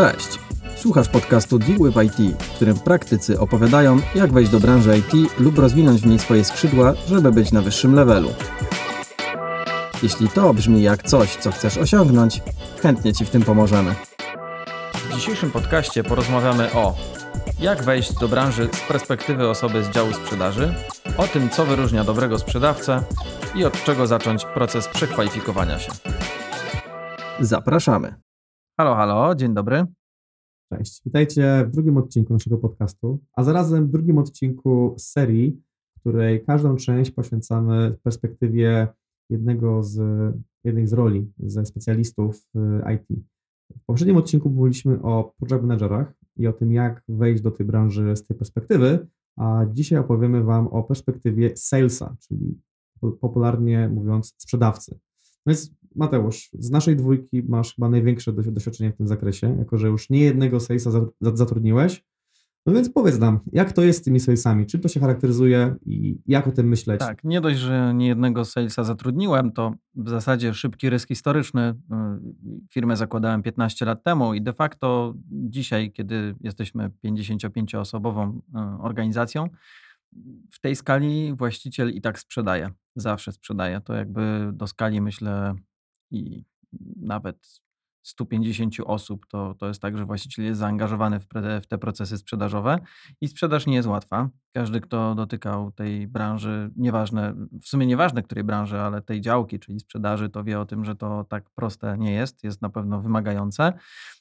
Cześć! Słuchasz podcastu Deal with IT, w którym praktycy opowiadają, jak wejść do branży IT lub rozwinąć w niej swoje skrzydła, żeby być na wyższym levelu. Jeśli to brzmi jak coś, co chcesz osiągnąć, chętnie Ci w tym pomożemy. W dzisiejszym podcaście porozmawiamy o jak wejść do branży z perspektywy osoby z działu sprzedaży, o tym, co wyróżnia dobrego sprzedawcę i od czego zacząć proces przekwalifikowania się. Zapraszamy. Halo, halo, dzień dobry. Cześć, witajcie w drugim odcinku naszego podcastu, a zarazem drugim odcinku serii, której każdą część poświęcamy perspektywie jednego z, jednej z roli ze specjalistów IT. W poprzednim odcinku mówiliśmy o project managerach i o tym, jak wejść do tej branży z tej perspektywy, a dzisiaj opowiemy Wam o perspektywie salesa, czyli popularnie mówiąc sprzedawcy. No więc Mateusz, z naszej dwójki masz chyba największe doświadczenie w tym zakresie, jako że już nie jednego salesa zatrudniłeś. No więc powiedz nam, jak to jest z tymi salesami? Czym to się charakteryzuje i jak o tym myśleć? Tak, nie dość, że nie jednego salesa zatrudniłem, to w zasadzie szybki rysk historyczny. Y, firmę zakładałem 15 lat temu i de facto dzisiaj, kiedy jesteśmy 55-osobową y, organizacją, w tej skali właściciel i tak sprzedaje. Zawsze sprzedaje. To jakby do skali myślę i nawet 150 osób, to, to jest tak, że właściciel jest zaangażowany w, w te procesy sprzedażowe i sprzedaż nie jest łatwa. Każdy, kto dotykał tej branży, nieważne, w sumie nieważne której branży, ale tej działki, czyli sprzedaży, to wie o tym, że to tak proste nie jest, jest na pewno wymagające.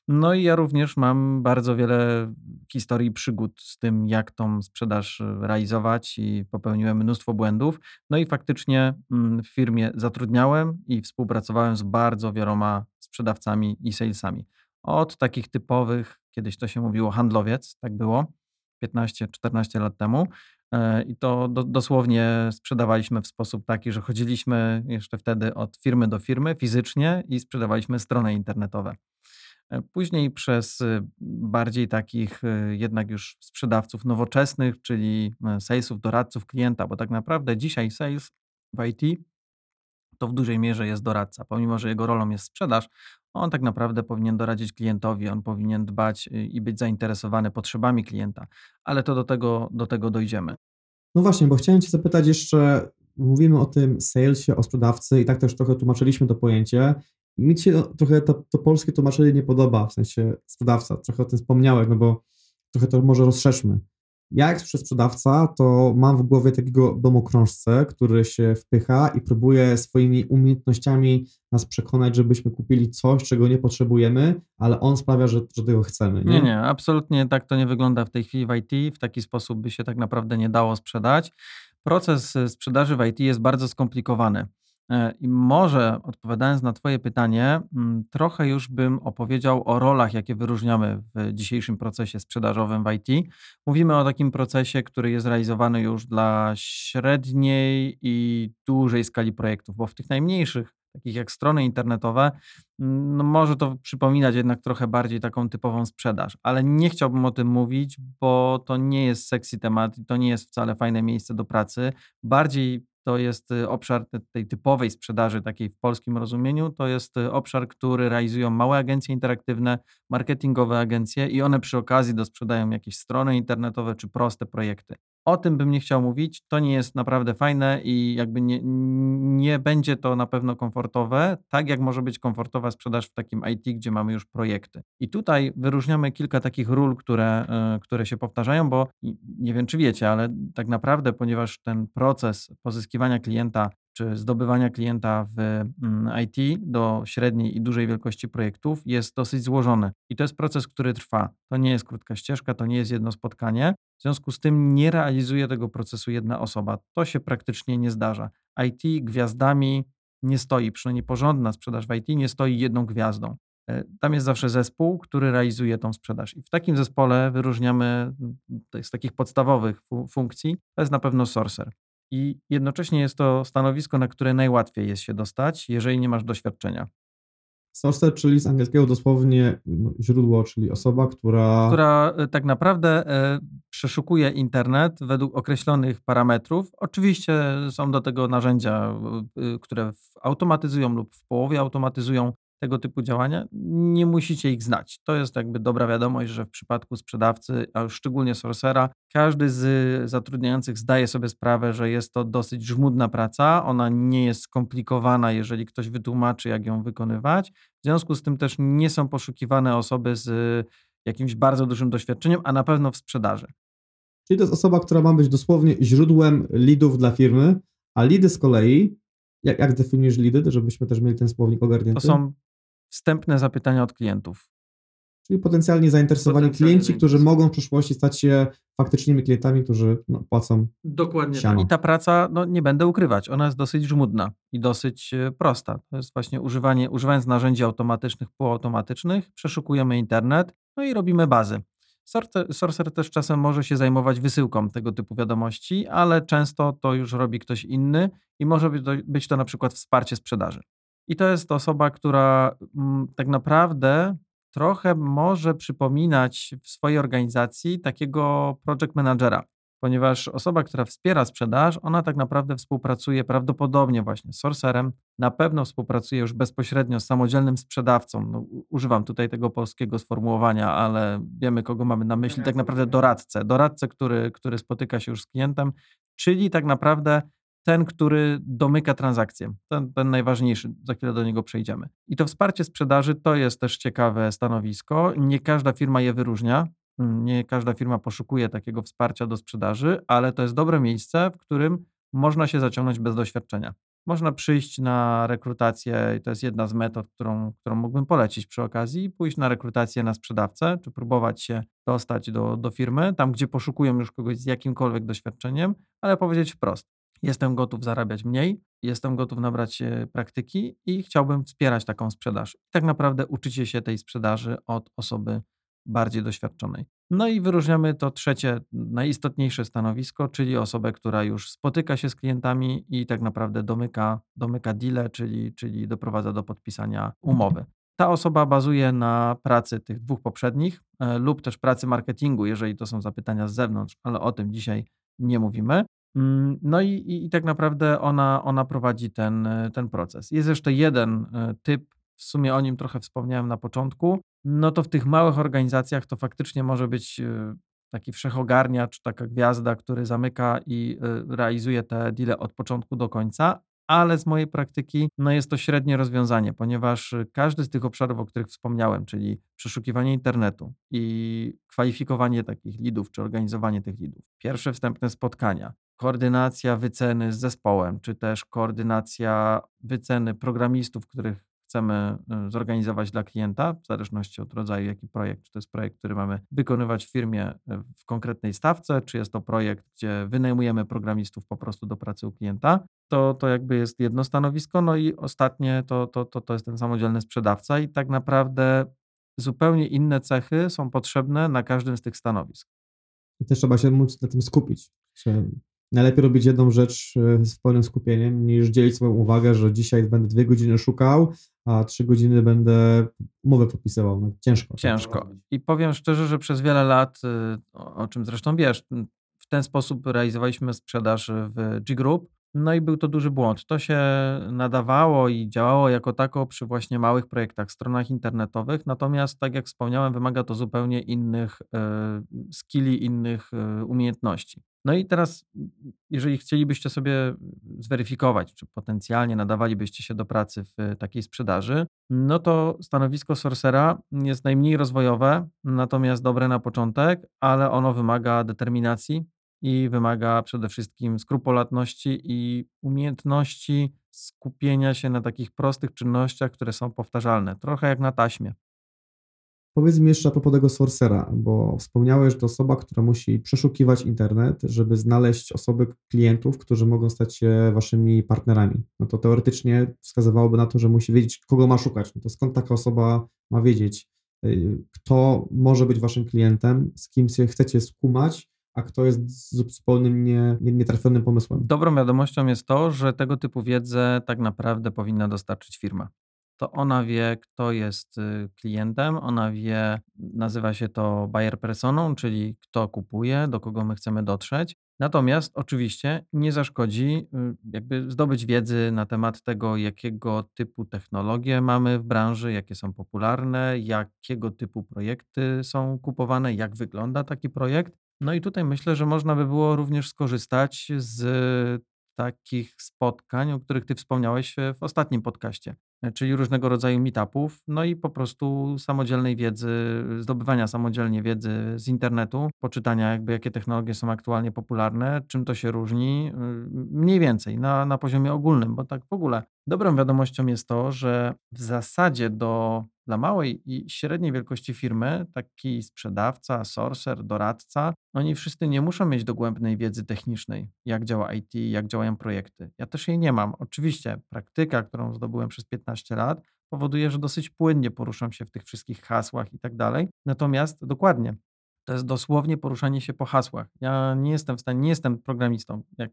No i ja również mam bardzo wiele historii przygód z tym, jak tą sprzedaż realizować i popełniłem mnóstwo błędów. No i faktycznie mm, w firmie zatrudniałem i współpracowałem z bardzo wieloma sprzedawcami i salesami. Od takich typowych, kiedyś to się mówiło handlowiec, tak było, 15-14 lat temu. E, I to do, dosłownie sprzedawaliśmy w sposób taki, że chodziliśmy jeszcze wtedy od firmy do firmy fizycznie i sprzedawaliśmy strony internetowe. E, później przez y, bardziej takich y, jednak już sprzedawców nowoczesnych, czyli e, salesów, doradców klienta, bo tak naprawdę dzisiaj sales w IT to w dużej mierze jest doradca. Pomimo, że jego rolą jest sprzedaż, on tak naprawdę powinien doradzić klientowi, on powinien dbać y, i być zainteresowany potrzebami klienta, ale to do tego, do tego dojdziemy. No właśnie, bo chciałem Cię zapytać jeszcze, mówimy o tym salesie, o sprzedawcy i tak też trochę tłumaczyliśmy to pojęcie i mi się trochę to, to polskie tłumaczenie nie podoba, w sensie sprzedawca, trochę o tym wspomniałeś, no bo trochę to może rozszerzmy. Ja jak sprzedawca, to mam w głowie takiego domokrążcę, który się wpycha i próbuje swoimi umiejętnościami nas przekonać, żebyśmy kupili coś, czego nie potrzebujemy, ale on sprawia, że, że tego chcemy. Nie? nie, nie, absolutnie tak to nie wygląda w tej chwili w IT. W taki sposób by się tak naprawdę nie dało sprzedać. Proces sprzedaży w IT jest bardzo skomplikowany. E, I może odpowiadając na Twoje pytanie, mm, trochę już bym opowiedział o rolach, jakie wyróżniamy w dzisiejszym procesie sprzedażowym w IT. Mówimy o takim procesie, który jest realizowany już dla średniej i dużej skali projektów, bo w tych najmniejszych, takich jak strony internetowe, mm, no może to przypominać jednak trochę bardziej taką typową sprzedaż, ale nie chciałbym o tym mówić, bo to nie jest sexy temat i to nie jest wcale fajne miejsce do pracy. Bardziej to jest y, obszar tej typowej sprzedaży, takiej w polskim rozumieniu. To jest y, obszar, który realizują małe agencje interaktywne, marketingowe agencje i one przy okazji dosprzedają jakieś strony internetowe czy proste projekty. O tym bym nie chciał mówić. To nie jest naprawdę fajne i jakby nie, nie będzie to na pewno komfortowe, tak jak może być komfortowa sprzedaż w takim IT, gdzie mamy już projekty. I tutaj wyróżniamy kilka takich ról, które, y, które się powtarzają, bo nie wiem, czy wiecie, ale tak naprawdę, ponieważ ten proces pozyskiwania klienta czy zdobywania klienta w mm, IT do średniej i dużej wielkości projektów jest dosyć złożony. I to jest proces, który trwa. To nie jest krótka ścieżka, to nie jest jedno spotkanie. W związku z tym nie realizuje tego procesu jedna osoba. To się praktycznie nie zdarza. IT gwiazdami nie stoi, przynajmniej porządna sprzedaż w IT nie stoi jedną gwiazdą. E, tam jest zawsze zespół, który realizuje tą sprzedaż. I w takim zespole wyróżniamy z takich podstawowych funkcji, to jest na pewno sorcerer i jednocześnie jest to stanowisko, na które najłatwiej jest się dostać, jeżeli nie masz doświadczenia. Source, czyli z angielskiego dosłownie no, źródło, czyli osoba, która. Która e, tak naprawdę e, przeszukuje internet według określonych parametrów. Oczywiście są do tego narzędzia, e, które automatyzują lub w połowie automatyzują tego typu działania, nie musicie ich znać. To jest jakby dobra wiadomość, że w przypadku sprzedawcy, a już szczególnie sorcera, każdy z zatrudniających zdaje sobie sprawę, że jest to dosyć żmudna praca. Ona nie jest skomplikowana, jeżeli ktoś wytłumaczy, jak ją wykonywać. W związku z tym też nie są poszukiwane osoby z jakimś bardzo dużym doświadczeniem, a na pewno w sprzedaży. Czyli to jest osoba, która ma być dosłownie źródłem leadów dla firmy, a leady z kolei, jak, jak definiujesz leady, żebyśmy też mieli ten słownik ogarnięty? To są wstępne zapytania od klientów. Czyli potencjalnie zainteresowani Potencjalnie klienci, którzy mogą w przyszłości stać się faktycznymi klientami, którzy no, płacą. Dokładnie Siano. tak. I ta praca, no nie będę ukrywać, ona jest dosyć żmudna i dosyć e, prosta. To jest właśnie używanie, używając narzędzi automatycznych, półautomatycznych, przeszukujemy internet, no i robimy bazy. Sorcer też czasem może się zajmować wysyłką tego typu wiadomości, ale często to już robi ktoś inny i może być to, być to na przykład wsparcie sprzedaży. I to jest osoba, która mm, tak naprawdę trochę może przypominać w swojej organizacji takiego project managera, ponieważ osoba, która wspiera sprzedaż, ona tak naprawdę współpracuje prawdopodobnie właśnie z sorcerem, na pewno współpracuje już bezpośrednio z samodzielnym sprzedawcą. No, używam tutaj tego polskiego sformułowania, ale wiemy, kogo mamy na myśli. Tak naprawdę doradcę. Doradcę, który, który spotyka się już z klientem, czyli tak naprawdę ten, który domyka transakcję. Ten, ten najważniejszy, za chwilę do niego przejdziemy. I to wsparcie sprzedaży to jest też ciekawe stanowisko. Nie każda firma je wyróżnia. Mm, Nie każda firma poszukuje takiego wsparcia do sprzedaży, ale to jest dobre miejsce, w którym można się zaciągnąć bez doświadczenia. Można przyjść na rekrutację, i to jest jedna z metod, którą, którą mógłbym polecić przy okazji, pójść na rekrutację na sprzedawcę, czy próbować się dostać do, do firmy, tam gdzie poszukują już kogoś z jakimkolwiek doświadczeniem, ale powiedzieć wprost. Jestem gotów zarabiać mniej, jestem gotów nabrać praktyki i chciałbym wspierać taką sprzedaż. Tak naprawdę uczycie się tej sprzedaży od osoby bardziej doświadczonej. No i wyróżniamy to trzecie, najistotniejsze stanowisko, czyli osobę, która już spotyka się z klientami i tak naprawdę domyka, domyka deale, czyli, czyli doprowadza do podpisania umowy. Ta osoba bazuje na pracy tych dwóch poprzednich e, lub też pracy marketingu, jeżeli to są zapytania z zewnątrz, ale o tym dzisiaj nie mówimy. Mm, No i, i, i tak naprawdę ona, ona prowadzi ten, ten proces. Jest jeszcze jeden e, typ, w sumie o nim trochę wspomniałem na początku. No to w tych małych organizacjach to faktycznie może być e, taki wszechogarniacz, taka gwiazda, który zamyka i e, realizuje te deale od początku do końca, ale z mojej praktyki no jest to średnie rozwiązanie, ponieważ każdy z tych obszarów, o których wspomniałem, czyli przeszukiwanie internetu i kwalifikowanie takich lidów, czy organizowanie tych lidów, pierwsze wstępne spotkania, koordynacja wyceny z zespołem, czy też koordynacja wyceny programistów, których chcemy y, zorganizować dla klienta, w zależności od rodzaju, jaki projekt, czy to jest projekt, który mamy wykonywać w firmie y, w konkretnej stawce, czy jest to projekt, gdzie wynajmujemy programistów po prostu do pracy u klienta, to, to jakby jest jedno stanowisko, no i ostatnie to, to, to, to jest ten samodzielny sprzedawca i tak naprawdę zupełnie inne cechy są potrzebne na każdym z tych stanowisk. I też trzeba się móc na tym skupić. Najlepiej robić jedną rzecz e, z pełnym skupieniem, niż dzielić swoją uwagę, że dzisiaj będę dwie godziny szukał, a trzy godziny będę umowę podpisywał. No, ciężko. Ciężko. I powiem szczerze, że przez wiele lat, y, o czym zresztą wiesz, w ten sposób realizowaliśmy sprzedaż w G Group. No i był to duży błąd. To się nadawało i działało jako tako przy właśnie małych projektach, stronach internetowych. Natomiast, tak jak wspomniałem, wymaga to zupełnie innych e, skilli, innych e, umiejętności. No i teraz, jeżeli chcielibyście sobie zweryfikować, czy potencjalnie nadawalibyście się do pracy w takiej sprzedaży, no to stanowisko sorcera jest najmniej rozwojowe, natomiast dobre na początek, ale ono wymaga determinacji i wymaga przede wszystkim skrupulatności i umiejętności skupienia się na takich prostych czynnościach, które są powtarzalne, trochę jak na taśmie. Powiedz mi jeszcze a propos tego sorcera, bo wspomniałeś, że to osoba, która musi przeszukiwać internet, żeby znaleźć osoby, klientów, którzy mogą stać się waszymi partnerami. No to teoretycznie wskazywałoby na to, że musi wiedzieć, kogo ma szukać. No to skąd taka osoba ma wiedzieć, y, kto może być waszym klientem, z kim się chcecie skumać, a kto jest zu- zupełnym nie, nie, nietrafionym pomysłem. Dobrą wiadomością jest to, że tego typu wiedzę tak naprawdę powinna dostarczyć firma. To ona wie, kto jest y, klientem, ona wie, nazywa się to buyer personą, czyli kto kupuje, do kogo my chcemy dotrzeć. Natomiast oczywiście nie zaszkodzi y, jakby zdobyć wiedzy na temat tego, jakiego typu technologie mamy w branży, jakie są popularne, jakiego typu projekty są kupowane, jak wygląda taki projekt. No i tutaj myślę, że można by było również skorzystać z takich spotkań, o których ty wspomniałeś e, w ostatnim podcaście, e, czyli różnego rodzaju meetupów, no i po prostu samodzielnej wiedzy, zdobywania samodzielnie wiedzy z internetu, poczytania jakby jakie technologie są aktualnie popularne, czym to się różni, mniej więcej na, na poziomie ogólnym, bo tak w ogóle dobrą wiadomością jest to, że w zasadzie do dla małej i średniej wielkości firmy taki sprzedawca, sorcer, doradca, oni wszyscy nie muszą mieć dogłębnej wiedzy technicznej, jak działa IT, jak działają projekty. Ja też jej nie mam. Oczywiście praktyka, którą zdobyłem przez 15 lat, powoduje, że dosyć płynnie poruszam się w tych wszystkich hasłach i tak dalej. Natomiast dokładnie, to jest dosłownie poruszanie się po hasłach. Ja nie jestem w stanie, nie jestem programistą, jak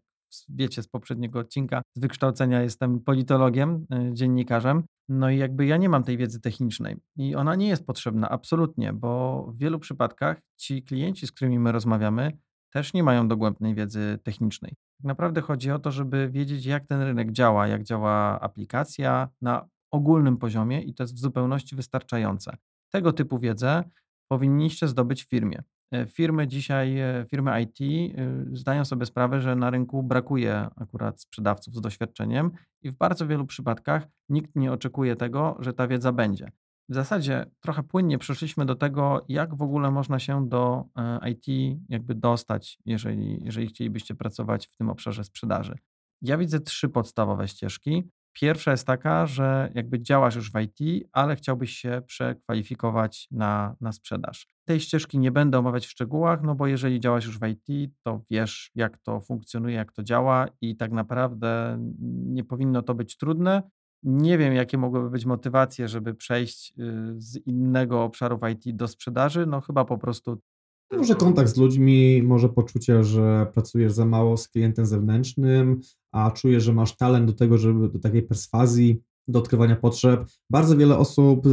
wiecie z poprzedniego odcinka, z wykształcenia jestem politologiem, y, dziennikarzem, no i jakby ja nie mam tej wiedzy technicznej i ona nie jest potrzebna absolutnie, bo w wielu przypadkach ci klienci, z którymi my rozmawiamy, też nie mają dogłębnej wiedzy technicznej. Tak naprawdę chodzi o to, żeby wiedzieć, jak ten rynek działa, jak działa aplikacja na ogólnym poziomie i to jest w zupełności wystarczające. Tego typu wiedzę powinniście zdobyć w firmie. E, firmy dzisiaj, e, firmy IT y, zdają sobie sprawę, że na rynku brakuje akurat sprzedawców z doświadczeniem i w bardzo wielu przypadkach nikt nie oczekuje tego, że ta wiedza będzie. W zasadzie trochę płynnie przeszliśmy do tego, jak w ogóle można się do e, IT jakby dostać, jeżeli, jeżeli chcielibyście pracować w tym obszarze sprzedaży. Ja widzę trzy podstawowe ścieżki. Pierwsza jest taka, że jakby działasz już w IT, ale chciałbyś się przekwalifikować na, na sprzedaż. Tej ścieżki nie będę omawiać w szczegółach, no bo jeżeli działasz już w IT, to wiesz, jak to funkcjonuje, jak to działa i tak naprawdę nie powinno to być trudne. Nie wiem, jakie mogłyby być motywacje, żeby przejść y, z innego obszaru w IT do sprzedaży. No chyba po prostu Może kontakt z ludźmi, może poczucie, że pracujesz za mało z klientem zewnętrznym, a czujesz, że masz talent do tego, żeby do takiej perswazji, do odkrywania potrzeb. Bardzo wiele osób y,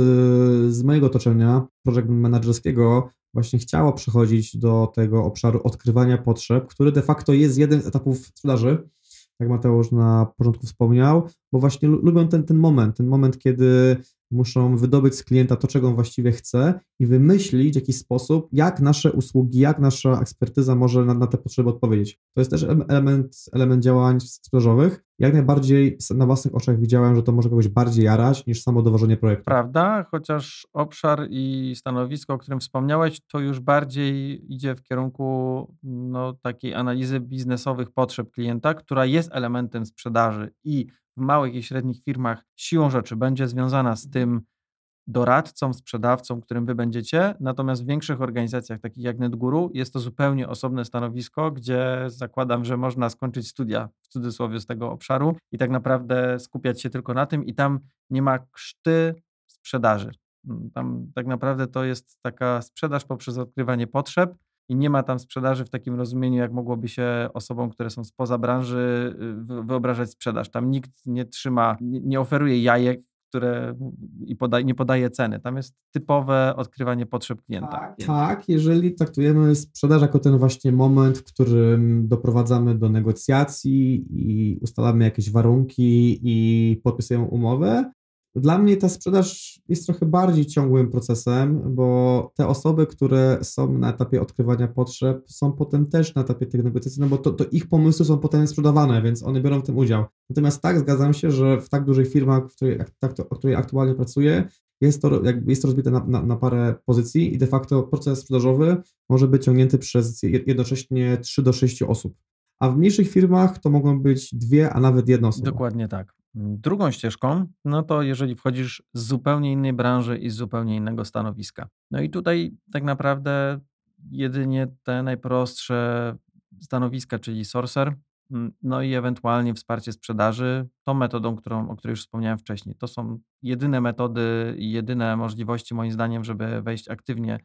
z mojego otoczenia, project managerskiego, właśnie chciało przechodzić do tego obszaru odkrywania potrzeb, który de facto jest jeden z etapów sprzedaży, jak Mateusz na początku wspomniał, bo właśnie lu- lubią ten, ten moment, ten moment, kiedy muszą wydobyć z klienta to, czego on właściwie chce i wymyślić w jakiś sposób, jak nasze usługi, jak nasza ekspertyza może na, na te potrzeby odpowiedzieć. To jest też em- element, element działań sprzedażowych. Jak najbardziej na własnych oczach widziałem, że to może kogoś bardziej jarać niż samo dowożenie projektu. Prawda, chociaż obszar i stanowisko, o którym wspomniałeś, to już bardziej idzie w kierunku no, takiej analizy biznesowych potrzeb klienta, która jest elementem sprzedaży i w małych i średnich firmach siłą rzeczy będzie związana z tym doradcą, sprzedawcą, którym wy będziecie. Natomiast w większych organizacjach, takich jak NetGuru, jest to zupełnie osobne stanowisko, gdzie zakładam, że można skończyć studia w cudzysłowie z tego obszaru i tak naprawdę skupiać się tylko na tym, i tam nie ma krzty sprzedaży. Mm, Tam tak naprawdę to jest taka sprzedaż poprzez odkrywanie potrzeb. I nie ma tam sprzedaży w takim rozumieniu, jak mogłoby się osobom, które są spoza branży, y, wy- wyobrażać sprzedaż. Tam nikt nie trzyma, nie, oferuje jajek, które i poda, nie podaje ceny. Tam jest typowe odkrywanie potrzeb klienta. Tak, jeżeli traktujemy sprzedaż jako ten właśnie moment, w którym doprowadzamy do negocjacji i ustalamy jakieś warunki i podpisujemy umowę. Dla mnie ta sprzedaż jest trochę bardziej ciągłym procesem, bo te osoby, które są na etapie odkrywania potrzeb, są potem też na etapie tych negocjacji, no bo to, to ich pomysły są potem sprzedawane, więc one biorą w tym udział. Natomiast tak, zgadzam się, że w tak dużych firmach, w której, tak, o której aktualnie pracuję, jest to, jakby jest to rozbite na, na, na parę pozycji i de facto proces sprzedażowy może być ciągnięty przez jed- jednocześnie 3 do 6 osób. A w mniejszych firmach to mogą być dwie, a nawet jedna osoba. Dokładnie tak. Drugą ścieżką, no to jeżeli wchodzisz z zupełnie innej branży i z zupełnie innego stanowiska. No i tutaj tak naprawdę jedynie te najprostsze stanowiska, czyli sorcer, mm, no i ewentualnie wsparcie sprzedaży, tą metodą, którą, o której już wspomniałem wcześniej. To są jedyne metody i jedyne możliwości moim zdaniem, żeby wejść aktywnie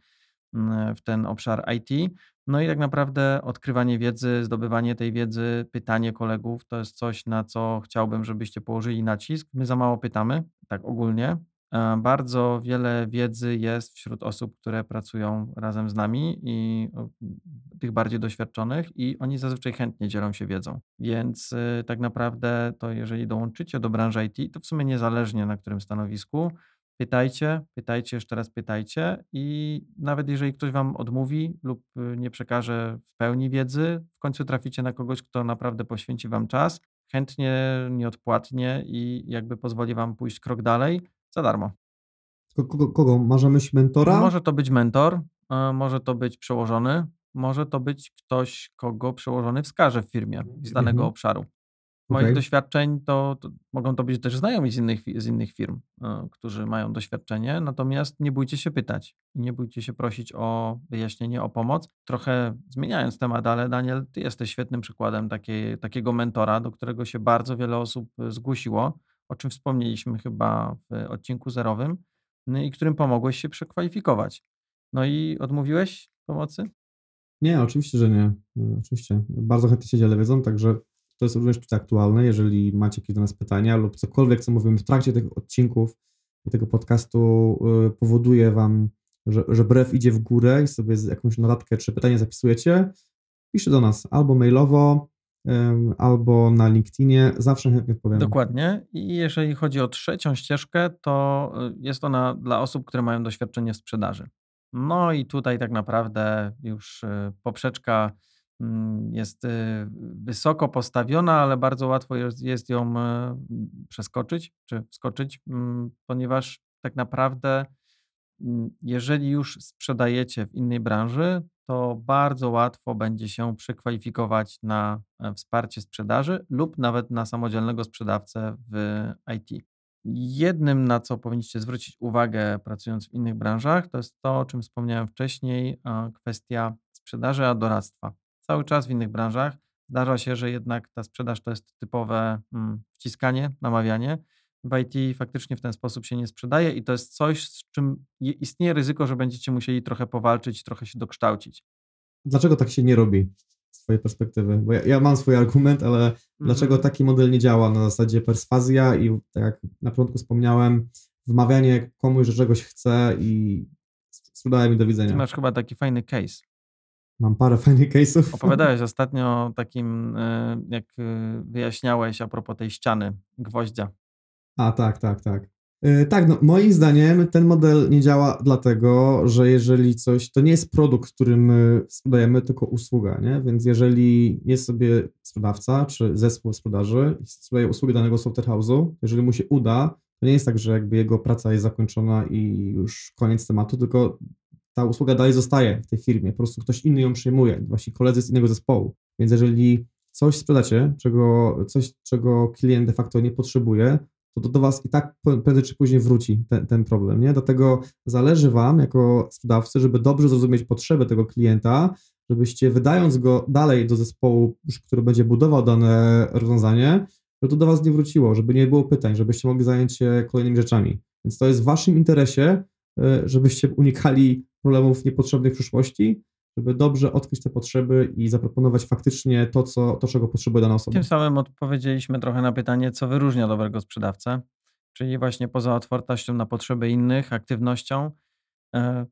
mm, w ten obszar IT. No i tak naprawdę odkrywanie wiedzy, zdobywanie tej wiedzy, pytanie kolegów to jest coś, na co chciałbym, żebyście położyli nacisk. My za mało pytamy, tak ogólnie. E, bardzo wiele wiedzy jest wśród osób, które pracują razem z nami i tych bardziej doświadczonych i oni zazwyczaj chętnie dzielą się wiedzą. Więc y, tak naprawdę to jeżeli dołączycie do branży IT, to w sumie niezależnie na którym stanowisku, pytajcie, pytajcie, jeszcze raz pytajcie i nawet jeżeli ktoś wam odmówi lub y, nie przekaże w pełni wiedzy, w końcu traficie na kogoś, kto naprawdę poświęci wam czas, chętnie, nieodpłatnie i jakby pozwoli wam pójść krok dalej za darmo. Kogo, kogo? Masz na myśli mentora? Może to być mentor, może to być przełożony, może to być ktoś, kogo przełożony wskaże w firmie z danego Mhm. obszaru. Moich Okej. doświadczeń to, to mogą to być też znajomi z innych, z innych firm, e, którzy mają doświadczenie, natomiast nie bójcie się pytać i nie bójcie się prosić o wyjaśnienie, o pomoc. Trochę zmieniając temat, ale Daniel, ty jesteś świetnym przykładem takiej, takiego mentora, do którego się bardzo wiele osób e, zgłosiło, o czym wspomnieliśmy chyba w odcinku zerowym no i którym pomogłeś się przekwalifikować. No i odmówiłeś pomocy? Nie, oczywiście, że nie. Nie, Oczywiście. Bardzo chętnie się dzielę wiedzą, także to jest również tutaj aktualne. Jeżeli macie jakieś do nas pytania lub cokolwiek, co mówimy w trakcie tych odcinków tego podcastu y, powoduje wam, że, że brew idzie w górę i sobie jakąś notatkę czy pytanie zapisujecie, piszcie do nas albo mailowo, albo na LinkedInie. Zawsze chętnie odpowiemy. Dokładnie. I jeżeli chodzi o trzecią ścieżkę, to y, jest ona dla osób, które mają doświadczenie w sprzedaży. No i tutaj tak naprawdę już y, poprzeczka jest y, wysoko postawiona, ale bardzo łatwo jest, ją y, przeskoczyć czy wskoczyć, mm, ponieważ tak naprawdę mm, jeżeli już sprzedajecie w innej branży, to bardzo łatwo będzie się przekwalifikować na e, wsparcie sprzedaży lub nawet na samodzielnego sprzedawcę w IT. Jednym, na co powinniście zwrócić uwagę pracując w innych branżach, to jest to, o czym wspomniałem wcześniej, kwestia sprzedaży, a doradztwa. Cały czas w innych branżach zdarza się, że jednak ta sprzedaż to jest typowe mm, wciskanie, namawianie. W IT faktycznie w ten sposób się nie sprzedaje i to jest coś, z czym je- istnieje ryzyko, że będziecie musieli trochę powalczyć, trochę się dokształcić. Dlaczego tak się nie robi z Twojej perspektywy? Bo ja, ja mam swój argument, ale dlaczego Mhm. taki model nie działa na zasadzie perswazja i tak jak na początku wspomniałem, wmawianie komuś, że czegoś chce i sprzedałem mi do Ty widzenia. masz chyba taki fajny case. Mam parę fajnych case'ów. Opowiadałeś ostatnio o takim, y, jak y, wyjaśniałeś a propos tej ściany gwoździa. A, tak, tak, tak. Yy, tak, no moim zdaniem ten model nie działa dlatego, że jeżeli coś, to nie jest produkt, który my sprzedajemy, tylko usługa, nie? Więc jeżeli jest sobie sprzedawca czy zespół sprzedaży i sprzedaje usługi danego software house'u, jeżeli mu się uda, to nie jest tak, że jakby jego praca jest zakończona i już koniec tematu, tylko ta usługa dalej zostaje w tej firmie, po prostu ktoś inny ją przyjmuje, właśnie koledzy z innego zespołu. Więc jeżeli coś sprzedacie, czego, coś, czego klient de facto nie potrzebuje, to do, do Was i tak prędzej czy później wróci ten, ten problem, nie? Dlatego zależy Wam jako sprzedawcy, żeby dobrze zrozumieć potrzeby tego klienta, żebyście wydając go dalej do zespołu, który będzie budował dane rozwiązanie, żeby to do Was nie wróciło, żeby nie było pytań, żebyście mogli zająć się kolejnymi rzeczami. Więc to jest w Waszym interesie, y, żebyście unikali problemów niepotrzebnych w przyszłości, żeby dobrze odkryć te potrzeby i zaproponować faktycznie to, co, to czego potrzebuje dana osoba. Tym samym odpowiedzieliśmy trochę na pytanie, co wyróżnia dobrego sprzedawcę, czyli właśnie poza otwartością na potrzeby innych, aktywnością, e,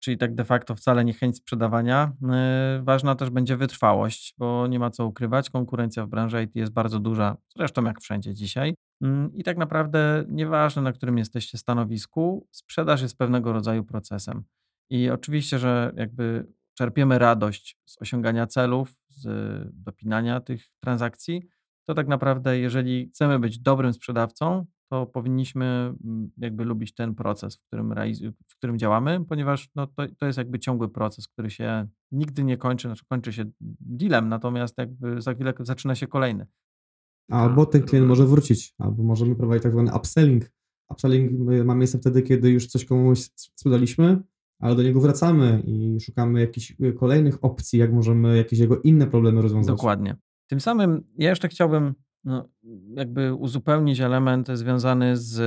czyli tak de facto wcale nie chęć sprzedawania, e, ważna też będzie wytrwałość, bo nie ma co ukrywać, konkurencja w branży IT jest bardzo duża, zresztą jak wszędzie dzisiaj. Mm, I tak naprawdę nieważne, na którym jesteście stanowisku, sprzedaż jest pewnego rodzaju procesem. I oczywiście, że jakby czerpiemy radość z osiągania celów, z dopinania tych transakcji, to tak naprawdę, jeżeli chcemy być dobrym sprzedawcą, to powinniśmy mm, jakby lubić ten proces, w którym, realiz- w którym działamy, ponieważ no, to, to jest jakby ciągły proces, który się nigdy nie kończy, znaczy kończy się dealem, natomiast jakby za chwilę zaczyna się kolejny. Albo ten klient może wrócić, albo możemy prowadzić tak zwany upselling. Upselling y, ma miejsce wtedy, kiedy już coś komuś sprzedaliśmy, ale do niego wracamy i szukamy jakichś y, kolejnych opcji, jak możemy jakieś jego inne problemy rozwiązać. Dokładnie. Tym samym ja jeszcze chciałbym no, jakby uzupełnić element związany z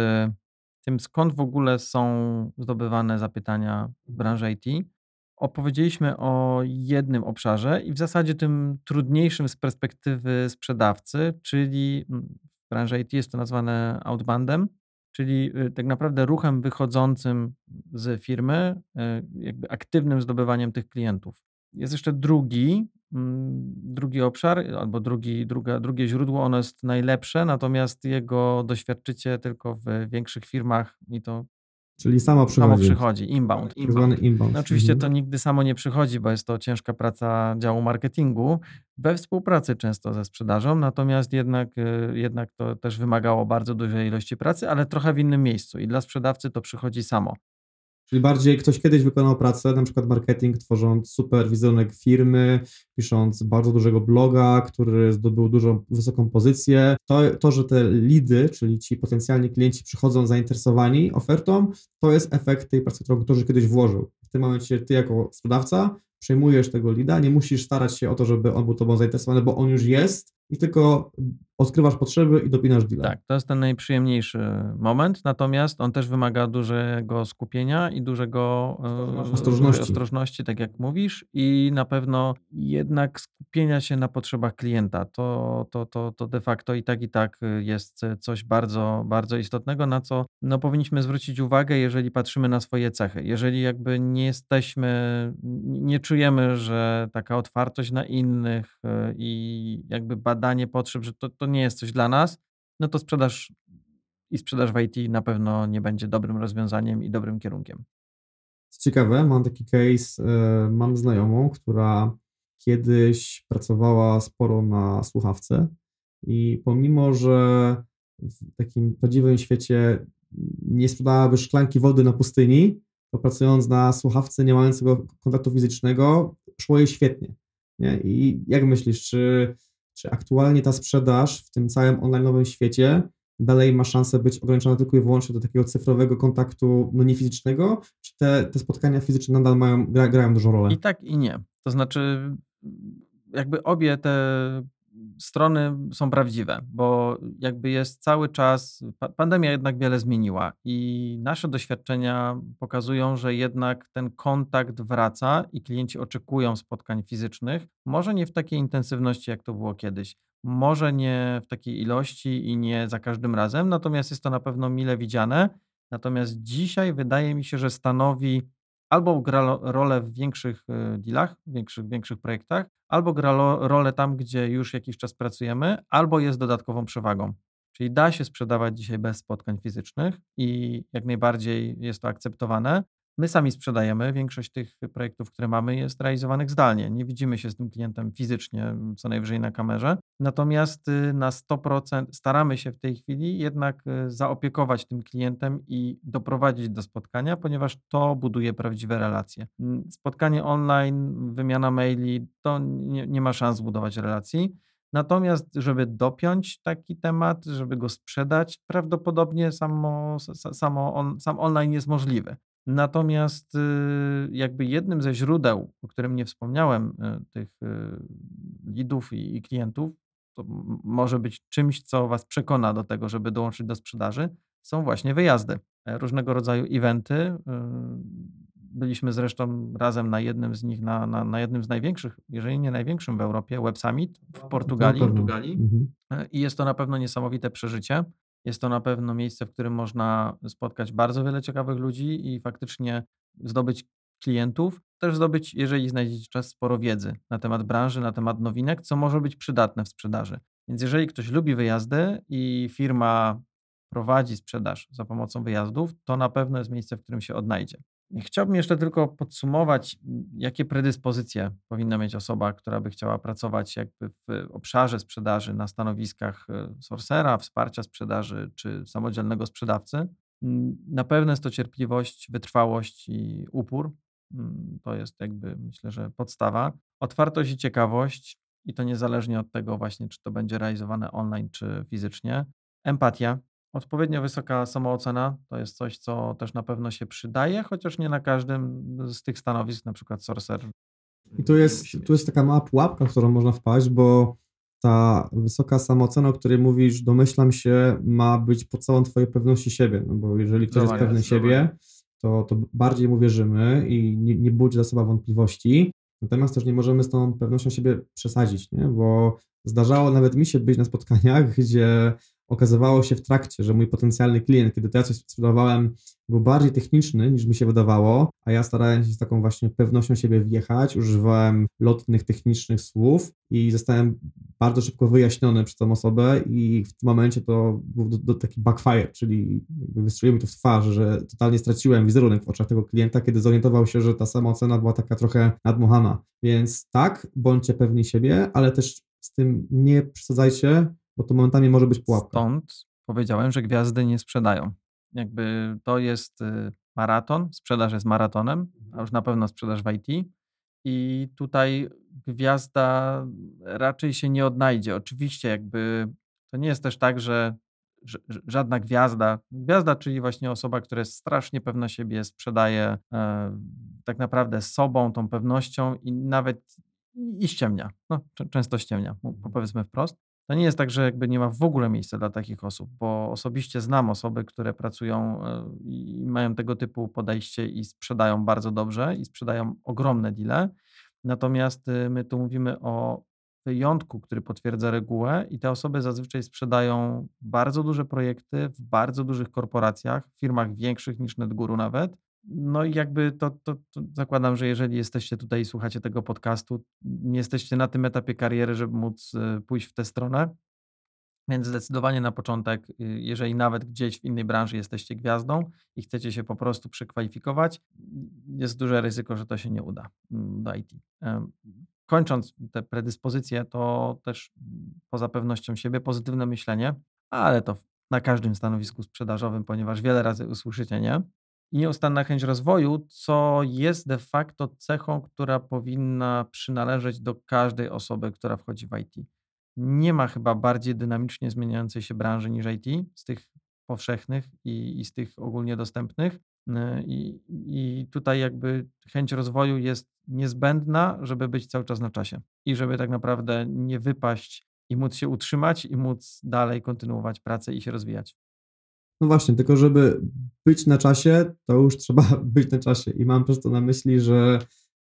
tym, skąd w ogóle są zdobywane zapytania w branży IT. Opowiedzieliśmy o jednym obszarze i w zasadzie tym trudniejszym z perspektywy sprzedawcy, czyli mm, w branży IT jest to nazwane outboundem, czyli y, tak naprawdę ruchem wychodzącym z firmy, y, jakby aktywnym zdobywaniem tych klientów. Jest jeszcze drugi, mm, drugi obszar, albo drugi, druga, drugie źródło, ono jest najlepsze, natomiast jego doświadczycie tylko w większych firmach i to Czyli samo samo przychodzi. przychodzi, inbound. Zwany inbound. No oczywiście to Mhm. nigdy samo nie przychodzi, bo jest to ciężka praca działu marketingu, we współpracy często ze sprzedażą, natomiast jednak, y, jednak to też wymagało bardzo dużej ilości pracy, ale trochę w innym miejscu i dla sprzedawcy to przychodzi samo. Czyli bardziej ktoś kiedyś wykonał pracę, na przykład marketing, tworząc super wizerunek firmy, pisząc bardzo dużego bloga, który zdobył dużą, wysoką pozycję. To, to, że te lidy, czyli ci potencjalni klienci przychodzą zainteresowani ofertą, to jest efekt tej pracy, którą ktoś kiedyś włożył. W tym momencie ty jako sprzedawca przejmujesz tego lida, nie musisz starać się o to, żeby on był tobą zainteresowany, bo on już jest i tylko odkrywasz potrzeby i dopinasz deala. Tak, to jest ten najprzyjemniejszy moment, natomiast on też wymaga dużego skupienia i dużego e, Ostrożności. ostrożności, tak jak mówisz, i na pewno jednak skupienia się na potrzebach klienta. To, to, to, to de facto i tak, i tak jest coś bardzo, bardzo istotnego, na co no, powinniśmy zwrócić uwagę, jeżeli patrzymy na swoje cechy. Jeżeli jakby nie jesteśmy, nie czujemy, że taka otwartość na innych e, i jakby badanie potrzeb, że to, to nie jest coś dla nas, no to sprzedaż i sprzedaż w IT na pewno nie będzie dobrym rozwiązaniem i dobrym kierunkiem. Ciekawe, mam taki case, e, mam znajomą, która kiedyś pracowała sporo na słuchawce i pomimo, że w takim prawdziwym świecie nie sprzedałaby szklanki wody na pustyni, to pracując na słuchawce, nie mając tego kontaktu fizycznego, szło jej świetnie. Nie? I jak myślisz, czy, czy aktualnie ta sprzedaż w tym całym online'owym świecie dalej ma szansę być ograniczona tylko i wyłącznie do takiego cyfrowego kontaktu, no nie fizycznego, czy te, te spotkania fizyczne nadal mają, gra, grają dużą rolę? I tak, i nie. To znaczy, jakby obie te strony są prawdziwe, bo jakby jest cały czas, pa- pandemia jednak wiele zmieniła i nasze doświadczenia pokazują, że jednak ten kontakt wraca i klienci oczekują spotkań fizycznych, może nie w takiej intensywności, jak to było kiedyś, może nie w takiej ilości i nie za każdym razem, natomiast jest to na pewno mile widziane. Natomiast dzisiaj wydaje mi się, że stanowi albo gra rolę w większych y, dealach, większych, większych projektach, albo gra rolę tam, gdzie już jakiś czas pracujemy, albo jest dodatkową przewagą. Czyli da się sprzedawać dzisiaj bez spotkań fizycznych i jak najbardziej jest to akceptowane. My sami sprzedajemy. Większość tych projektów, które mamy, jest realizowanych zdalnie. Nie widzimy się z tym klientem fizycznie, co najwyżej na kamerze. Natomiast y, na 100% staramy się w tej chwili jednak y, zaopiekować tym klientem i doprowadzić do spotkania, ponieważ to buduje prawdziwe relacje. Mm, Spotkanie online, wymiana maili, to nie, nie ma szans zbudować relacji. Natomiast, żeby dopiąć taki temat, żeby go sprzedać, prawdopodobnie samo, sa- samo on, sam online jest możliwy. Natomiast y, jakby jednym ze źródeł, o którym nie wspomniałem, y, tych y, lidów i, i klientów, to może być czymś, co Was przekona do tego, żeby dołączyć do sprzedaży, są właśnie wyjazdy. E, Różnego rodzaju eventy. Byliśmy zresztą razem na jednym z nich, na, na, na jednym z największych, jeżeli nie największym w Europie, Web Summit w Portugalii. Mhm. E, I jest to na pewno niesamowite przeżycie. Jest to na pewno miejsce, w którym można spotkać bardzo wiele ciekawych ludzi i faktycznie zdobyć klientów. Też zdobyć, jeżeli znajdziecie czas, sporo wiedzy na temat branży, na temat nowinek, co może być przydatne w sprzedaży. Więc jeżeli ktoś lubi wyjazdy i firma prowadzi sprzedaż za pomocą wyjazdów, to na pewno jest miejsce, w którym się odnajdzie. Chciałbym jeszcze tylko podsumować, jakie predyspozycje powinna mieć osoba, która by chciała pracować jakby w obszarze sprzedaży na stanowiskach e, sourcera, wsparcia sprzedaży czy samodzielnego sprzedawcy. Mm, Na pewno jest to cierpliwość, wytrwałość i upór. Mm, To jest jakby myślę, że podstawa. Otwartość i ciekawość i to niezależnie od tego właśnie, czy to będzie realizowane online czy fizycznie. Empatia, Odpowiednio wysoka samoocena to jest coś, co też na pewno się przydaje, chociaż nie na każdym z tych stanowisk, na przykład sorcerer. I tu jest, tu jest taka mała pułapka, w którą można wpaść, bo ta wysoka samoocena, o której mówisz, domyślam się, ma być pod całą twojej pewności siebie, no bo jeżeli ktoś jest pewny siebie, to, to bardziej mu wierzymy i nie, nie budzi za sobą wątpliwości, natomiast też nie możemy z tą pewnością siebie przesadzić, nie? bo Zdarzało nawet mi się być na spotkaniach, gdzie okazywało się w trakcie, że mój potencjalny klient, kiedy to ja coś sprzedawałem, był bardziej techniczny niż mi się wydawało, a ja starałem się z taką właśnie pewnością siebie wjechać, używałem lotnych, technicznych słów i zostałem bardzo szybko wyjaśniony przez tą osobę i w tym momencie to był do, do taki backfire, czyli wystrzeliło mi to w twarz, że totalnie straciłem wizerunek w oczach tego klienta, kiedy zorientował się, że ta sama ocena była taka trochę nadmuchana. Więc tak, bądźcie pewni siebie, ale też z tym nie przesadzajcie, bo to momentami może być pułapka. Stąd powiedziałem, że gwiazdy nie sprzedają. Jakby to jest y, maraton, sprzedaż jest maratonem, a już na pewno sprzedaż w IT. I tutaj gwiazda raczej się nie odnajdzie. Oczywiście, jakby to nie jest też tak, że żadna gwiazda, gwiazda, czyli właśnie osoba, która jest strasznie pewna siebie, sprzedaje e, tak naprawdę sobą, tą pewnością i nawet i ściemnia. No, często ściemnia, powiedzmy wprost. To nie jest tak, że jakby nie ma w ogóle miejsca dla takich osób, bo osobiście znam osoby, które pracują e, i mają tego typu podejście i sprzedają bardzo dobrze i sprzedają ogromne deale. Natomiast y, my tu mówimy o wyjątku, który potwierdza regułę, i te osoby zazwyczaj sprzedają bardzo duże projekty w bardzo dużych korporacjach, firmach większych niż NetGuru nawet. No i jakby to, to, to, zakładam, że jeżeli jesteście tutaj i słuchacie tego podcastu, nie jesteście na tym etapie kariery, żeby móc y, pójść w tę stronę. Więc zdecydowanie na początek, y, jeżeli nawet gdzieś w innej branży jesteście gwiazdą i chcecie się po prostu przekwalifikować, jest duże ryzyko, że to się nie uda mm, do IT. Kończąc te predyspozycje, to też mm, poza pewnością siebie pozytywne myślenie, ale to na każdym stanowisku sprzedażowym, ponieważ wiele razy usłyszycie nie. I nieustanna chęć rozwoju, co jest de facto cechą, która powinna przynależeć do każdej osoby, która wchodzi w IT. Nie ma chyba bardziej dynamicznie zmieniającej się branży niż IT, z tych powszechnych i, i z tych ogólnie dostępnych. Y, I, I tutaj jakby chęć rozwoju jest niezbędna, żeby być cały czas na czasie i żeby tak naprawdę nie wypaść i móc się utrzymać i móc dalej kontynuować pracę i się rozwijać. No właśnie, tylko żeby być na czasie, to już trzeba być na czasie. I mam przez to na myśli, że,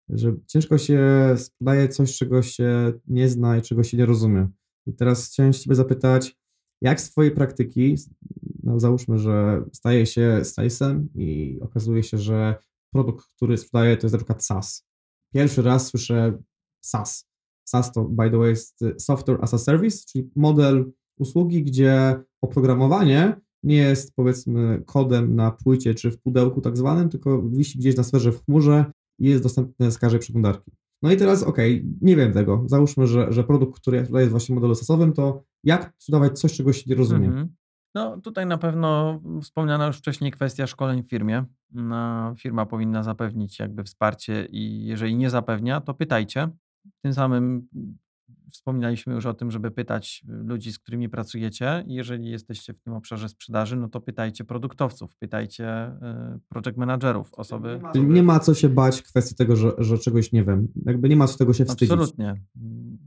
że ciężko się sprzedaje coś, czego się nie zna i czego się nie rozumie. I teraz chciałem Ciebie zapytać, jak z Twojej praktyki, no załóżmy, że staje się salesem i okazuje się, że produkt, który sprzedaje, to jest na przykład SaaS. Pierwszy raz słyszę SaaS. SaaS to, by the way, jest Software as a Service, czyli model usługi, gdzie oprogramowanie nie jest, powiedzmy, kodem na płycie czy w pudełku tak zwanym, tylko wisi gdzieś na sferze w chmurze i jest dostępny z każdej przeglądarki. No i teraz, okej, okay, nie wiem tego. Załóżmy, że, że produkt, który tutaj jest właśnie modelu sasowym, to jak sprzedawać coś, czego się nie rozumie? Mhm. No tutaj na pewno wspomniana już wcześniej kwestia szkoleń w firmie. No, firma powinna zapewnić jakby wsparcie i jeżeli nie zapewnia, to pytajcie. Tym samym Wspominaliśmy już o tym, żeby pytać y, ludzi, z którymi pracujecie. Jeżeli jesteście w tym obszarze sprzedaży, no to pytajcie produktowców, pytajcie y, project managerów, osoby. Nie ma co się bać w kwestii tego, że, że czegoś nie wiem. Jakby nie ma co tego się wstydzić. Absolutnie.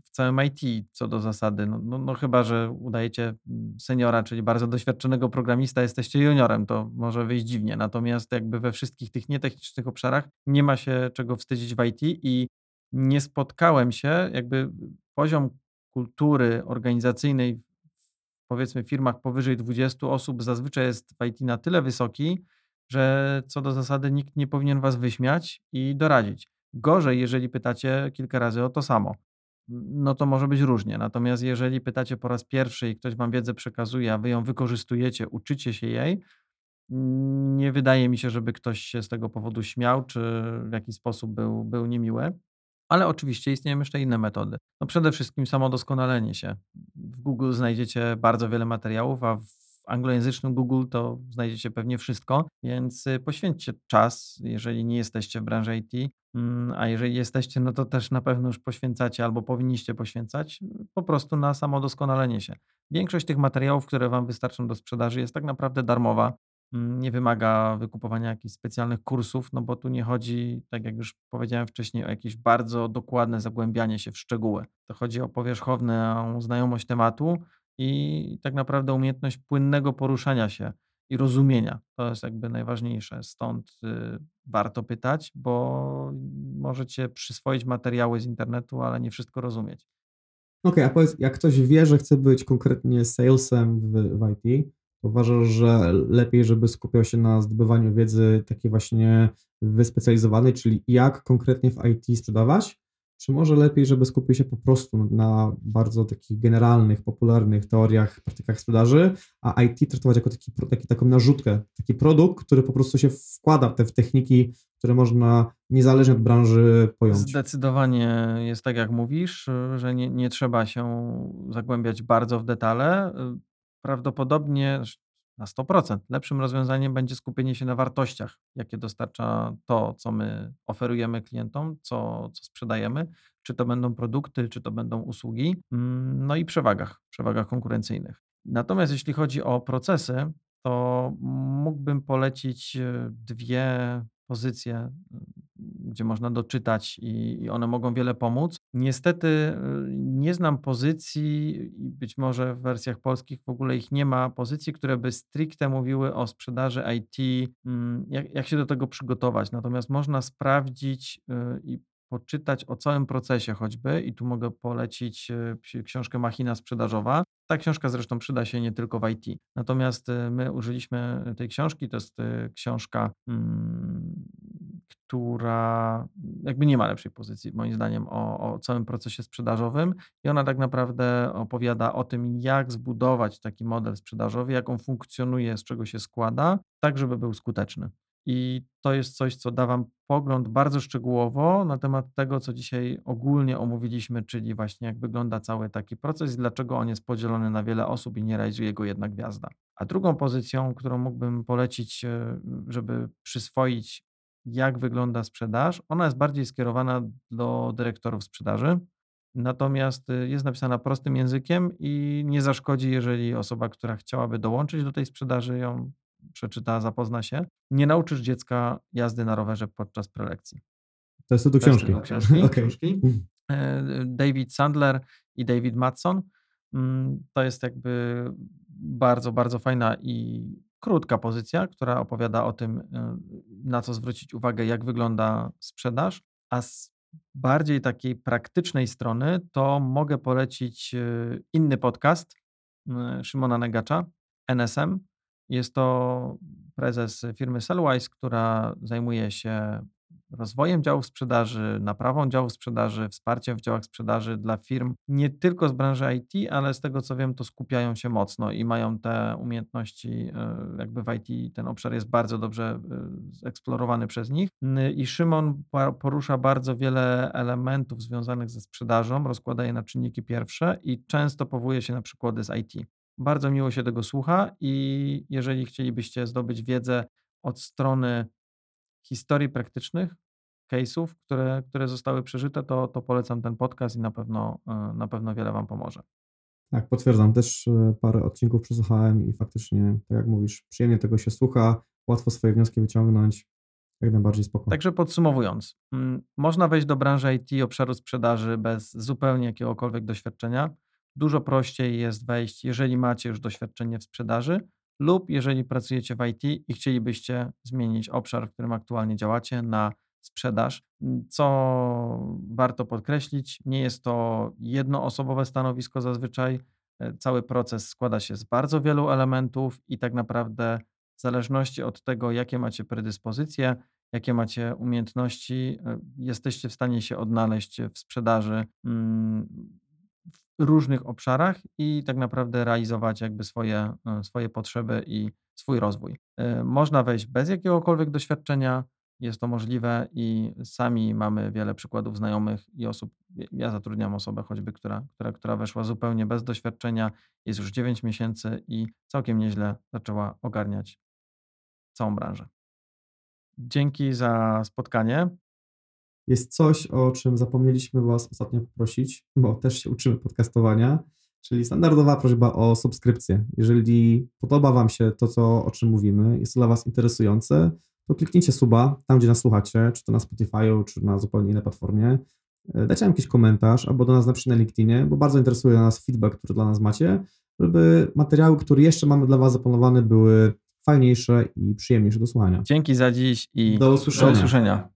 W całym IT co do zasady. No, no, no chyba, że udajecie mm, seniora, czyli bardzo doświadczonego programista, jesteście juniorem, to może wyjść dziwnie. Natomiast jakby we wszystkich tych nietechnicznych obszarach nie ma się czego wstydzić w IT i nie spotkałem się, jakby poziom kultury organizacyjnej powiedzmy firmach powyżej 20 osób zazwyczaj jest w IT na tyle wysoki, że co do zasady nikt nie powinien was wyśmiać i doradzić. Gorzej, jeżeli pytacie kilka razy o to samo. No to może być różnie. Natomiast jeżeli pytacie po raz pierwszy i ktoś wam wiedzę przekazuje, a wy ją wykorzystujecie, uczycie się jej, nie wydaje mi się, żeby ktoś się z tego powodu śmiał, czy w jakiś sposób był, był niemiły. Ale oczywiście istnieją jeszcze inne metody. No przede wszystkim samo doskonalenie się. W Google znajdziecie bardzo wiele materiałów, a w anglojęzycznym Google to znajdziecie pewnie wszystko, więc y, poświęćcie czas, jeżeli nie jesteście w branży IT, mm, a jeżeli jesteście, no to też na pewno już poświęcacie albo powinniście poświęcać po prostu na samo doskonalenie się. Większość tych materiałów, które Wam wystarczą do sprzedaży, jest tak naprawdę darmowa. Mm, nie wymaga wykupowania jakichś specjalnych kursów, no bo tu nie chodzi, tak jak już powiedziałem wcześniej, o jakieś bardzo dokładne zagłębianie się w szczegóły. To chodzi o powierzchowną znajomość tematu i tak naprawdę umiejętność płynnego poruszania się i rozumienia. To jest jakby najważniejsze. Stąd y, warto pytać, bo możecie przyswoić materiały z internetu, ale nie wszystko rozumieć. Okej, a powiedz, jak ktoś wie, że chce być konkretnie salesem w, w IT, uważasz, że lepiej, żeby skupiał się na zdobywaniu wiedzy takiej właśnie wyspecjalizowanej, czyli jak konkretnie w IT sprzedawać? Czy może lepiej, żeby skupił się po prostu na bardzo takich generalnych, popularnych teoriach, praktykach sprzedaży, a IT traktować jako taki, taki, taką narzutkę, taki produkt, który po prostu się wkłada w te w techniki, które można niezależnie od branży pojąć? Zdecydowanie jest tak, jak mówisz, że nie, nie trzeba się zagłębiać bardzo w detale. Prawdopodobnie na 100%. Lepszym rozwiązaniem będzie skupienie się na wartościach, jakie dostarcza to, co my oferujemy klientom, co, co sprzedajemy, czy to będą produkty, czy to będą usługi, mm, no i przewagach, przewagach konkurencyjnych. Natomiast jeśli chodzi o procesy, to mógłbym polecić e, dwie pozycje, gdzie można doczytać i, i one mogą wiele pomóc. Niestety y, nie znam pozycji być może w wersjach polskich w ogóle ich nie ma, pozycji, które by stricte mówiły o sprzedaży IT, mm, jak, jak się do tego przygotować. Natomiast można sprawdzić y, i poczytać o całym procesie choćby i tu mogę polecić y, książkę Machina Sprzedażowa. Ta książka zresztą przyda się nie tylko w IT. Natomiast my użyliśmy tej książki, to jest książka mm, która jakby nie ma lepszej pozycji, moim zdaniem, o, o całym procesie sprzedażowym. I ona tak naprawdę opowiada o tym, jak zbudować taki model sprzedażowy, jak on funkcjonuje, z czego się składa, tak żeby był skuteczny. I to jest coś, co da Wam pogląd bardzo szczegółowo na temat tego, co dzisiaj ogólnie omówiliśmy, czyli właśnie jak wygląda cały taki proces i dlaczego on jest podzielony na wiele osób i nie realizuje go jedna gwiazda. A drugą pozycją, którą mógłbym polecić, e, żeby przyswoić jak wygląda sprzedaż. Ona jest bardziej skierowana do dyrektorów sprzedaży, natomiast y, jest napisana prostym językiem i nie zaszkodzi, jeżeli osoba, która chciałaby dołączyć do tej sprzedaży, ją przeczyta, zapozna się. Nie nauczysz dziecka jazdy na rowerze podczas prelekcji. To jest tytuł książki. książki. okay. E, David Sandler i David Matson. Mm, to jest jakby bardzo, bardzo fajna i krótka pozycja, która opowiada o tym, y, na co zwrócić uwagę, jak wygląda sprzedaż, a z bardziej takiej praktycznej strony to mogę polecić y, inny podcast y, Szymona Negacza, NSM. Jest to prezes firmy Sellwise, która zajmuje się rozwojem działów sprzedaży, naprawą działów sprzedaży, wsparciem w działach sprzedaży dla firm nie tylko z branży IT, ale z tego co wiem, to skupiają się mocno i mają te umiejętności, e, jakby w IT ten obszar jest bardzo dobrze e, eksplorowany przez nich. I Szymon porusza bardzo wiele elementów związanych ze sprzedażą, rozkłada je na czynniki pierwsze i często powołuje się na przykłady z IT. Bardzo miło się tego słucha i jeżeli chcielibyście zdobyć wiedzę od strony historii praktycznych, case'ów, które, które zostały przeżyte, to, to polecam ten podcast i na pewno, e, na pewno wiele Wam pomoże. Tak, potwierdzam. Też e, parę odcinków przesłuchałem i faktycznie, tak jak mówisz, przyjemnie tego się słucha, łatwo swoje wnioski wyciągnąć. Jak najbardziej spokojnie. Także podsumowując, mm, można wejść do branży IT, obszaru sprzedaży bez zupełnie jakiegokolwiek doświadczenia. Dużo prościej jest wejść, jeżeli macie już doświadczenie w sprzedaży, lub jeżeli pracujecie w IT i chcielibyście zmienić obszar, w którym aktualnie działacie, na sprzedaż. Co warto podkreślić, nie jest to jednoosobowe stanowisko zazwyczaj. E, cały proces składa się z bardzo wielu elementów i tak naprawdę w zależności od tego, jakie macie predyspozycje, jakie macie umiejętności, e, jesteście w stanie się odnaleźć w sprzedaży różnych obszarach i tak naprawdę realizować jakby swoje, e, swoje potrzeby i swój rozwój. E, można wejść bez jakiegokolwiek doświadczenia, jest to możliwe i sami mamy wiele przykładów znajomych i osób. Ja zatrudniam osobę choćby, która, która, która weszła zupełnie bez doświadczenia, jest już 9 miesięcy i całkiem nieźle zaczęła ogarniać całą branżę. Dzięki za spotkanie jest coś, o czym zapomnieliśmy Was ostatnio poprosić, bo też się uczymy podcastowania, czyli standardowa prośba o subskrypcję. Jeżeli podoba Wam się to, co, o czym mówimy, jest to dla Was interesujące, to kliknijcie suba tam, gdzie nas słuchacie, czy to na Spotify'u, czy na zupełnie innej platformie. E, dajcie nam jakiś komentarz albo do nas napiszcie na LinkedInie, bo bardzo interesuje nas feedback, który dla nas macie, żeby materiały, które jeszcze mamy dla Was zaplanowane, były fajniejsze i przyjemniejsze do słuchania. Dzięki za dziś i do usłyszenia. Do usłyszenia.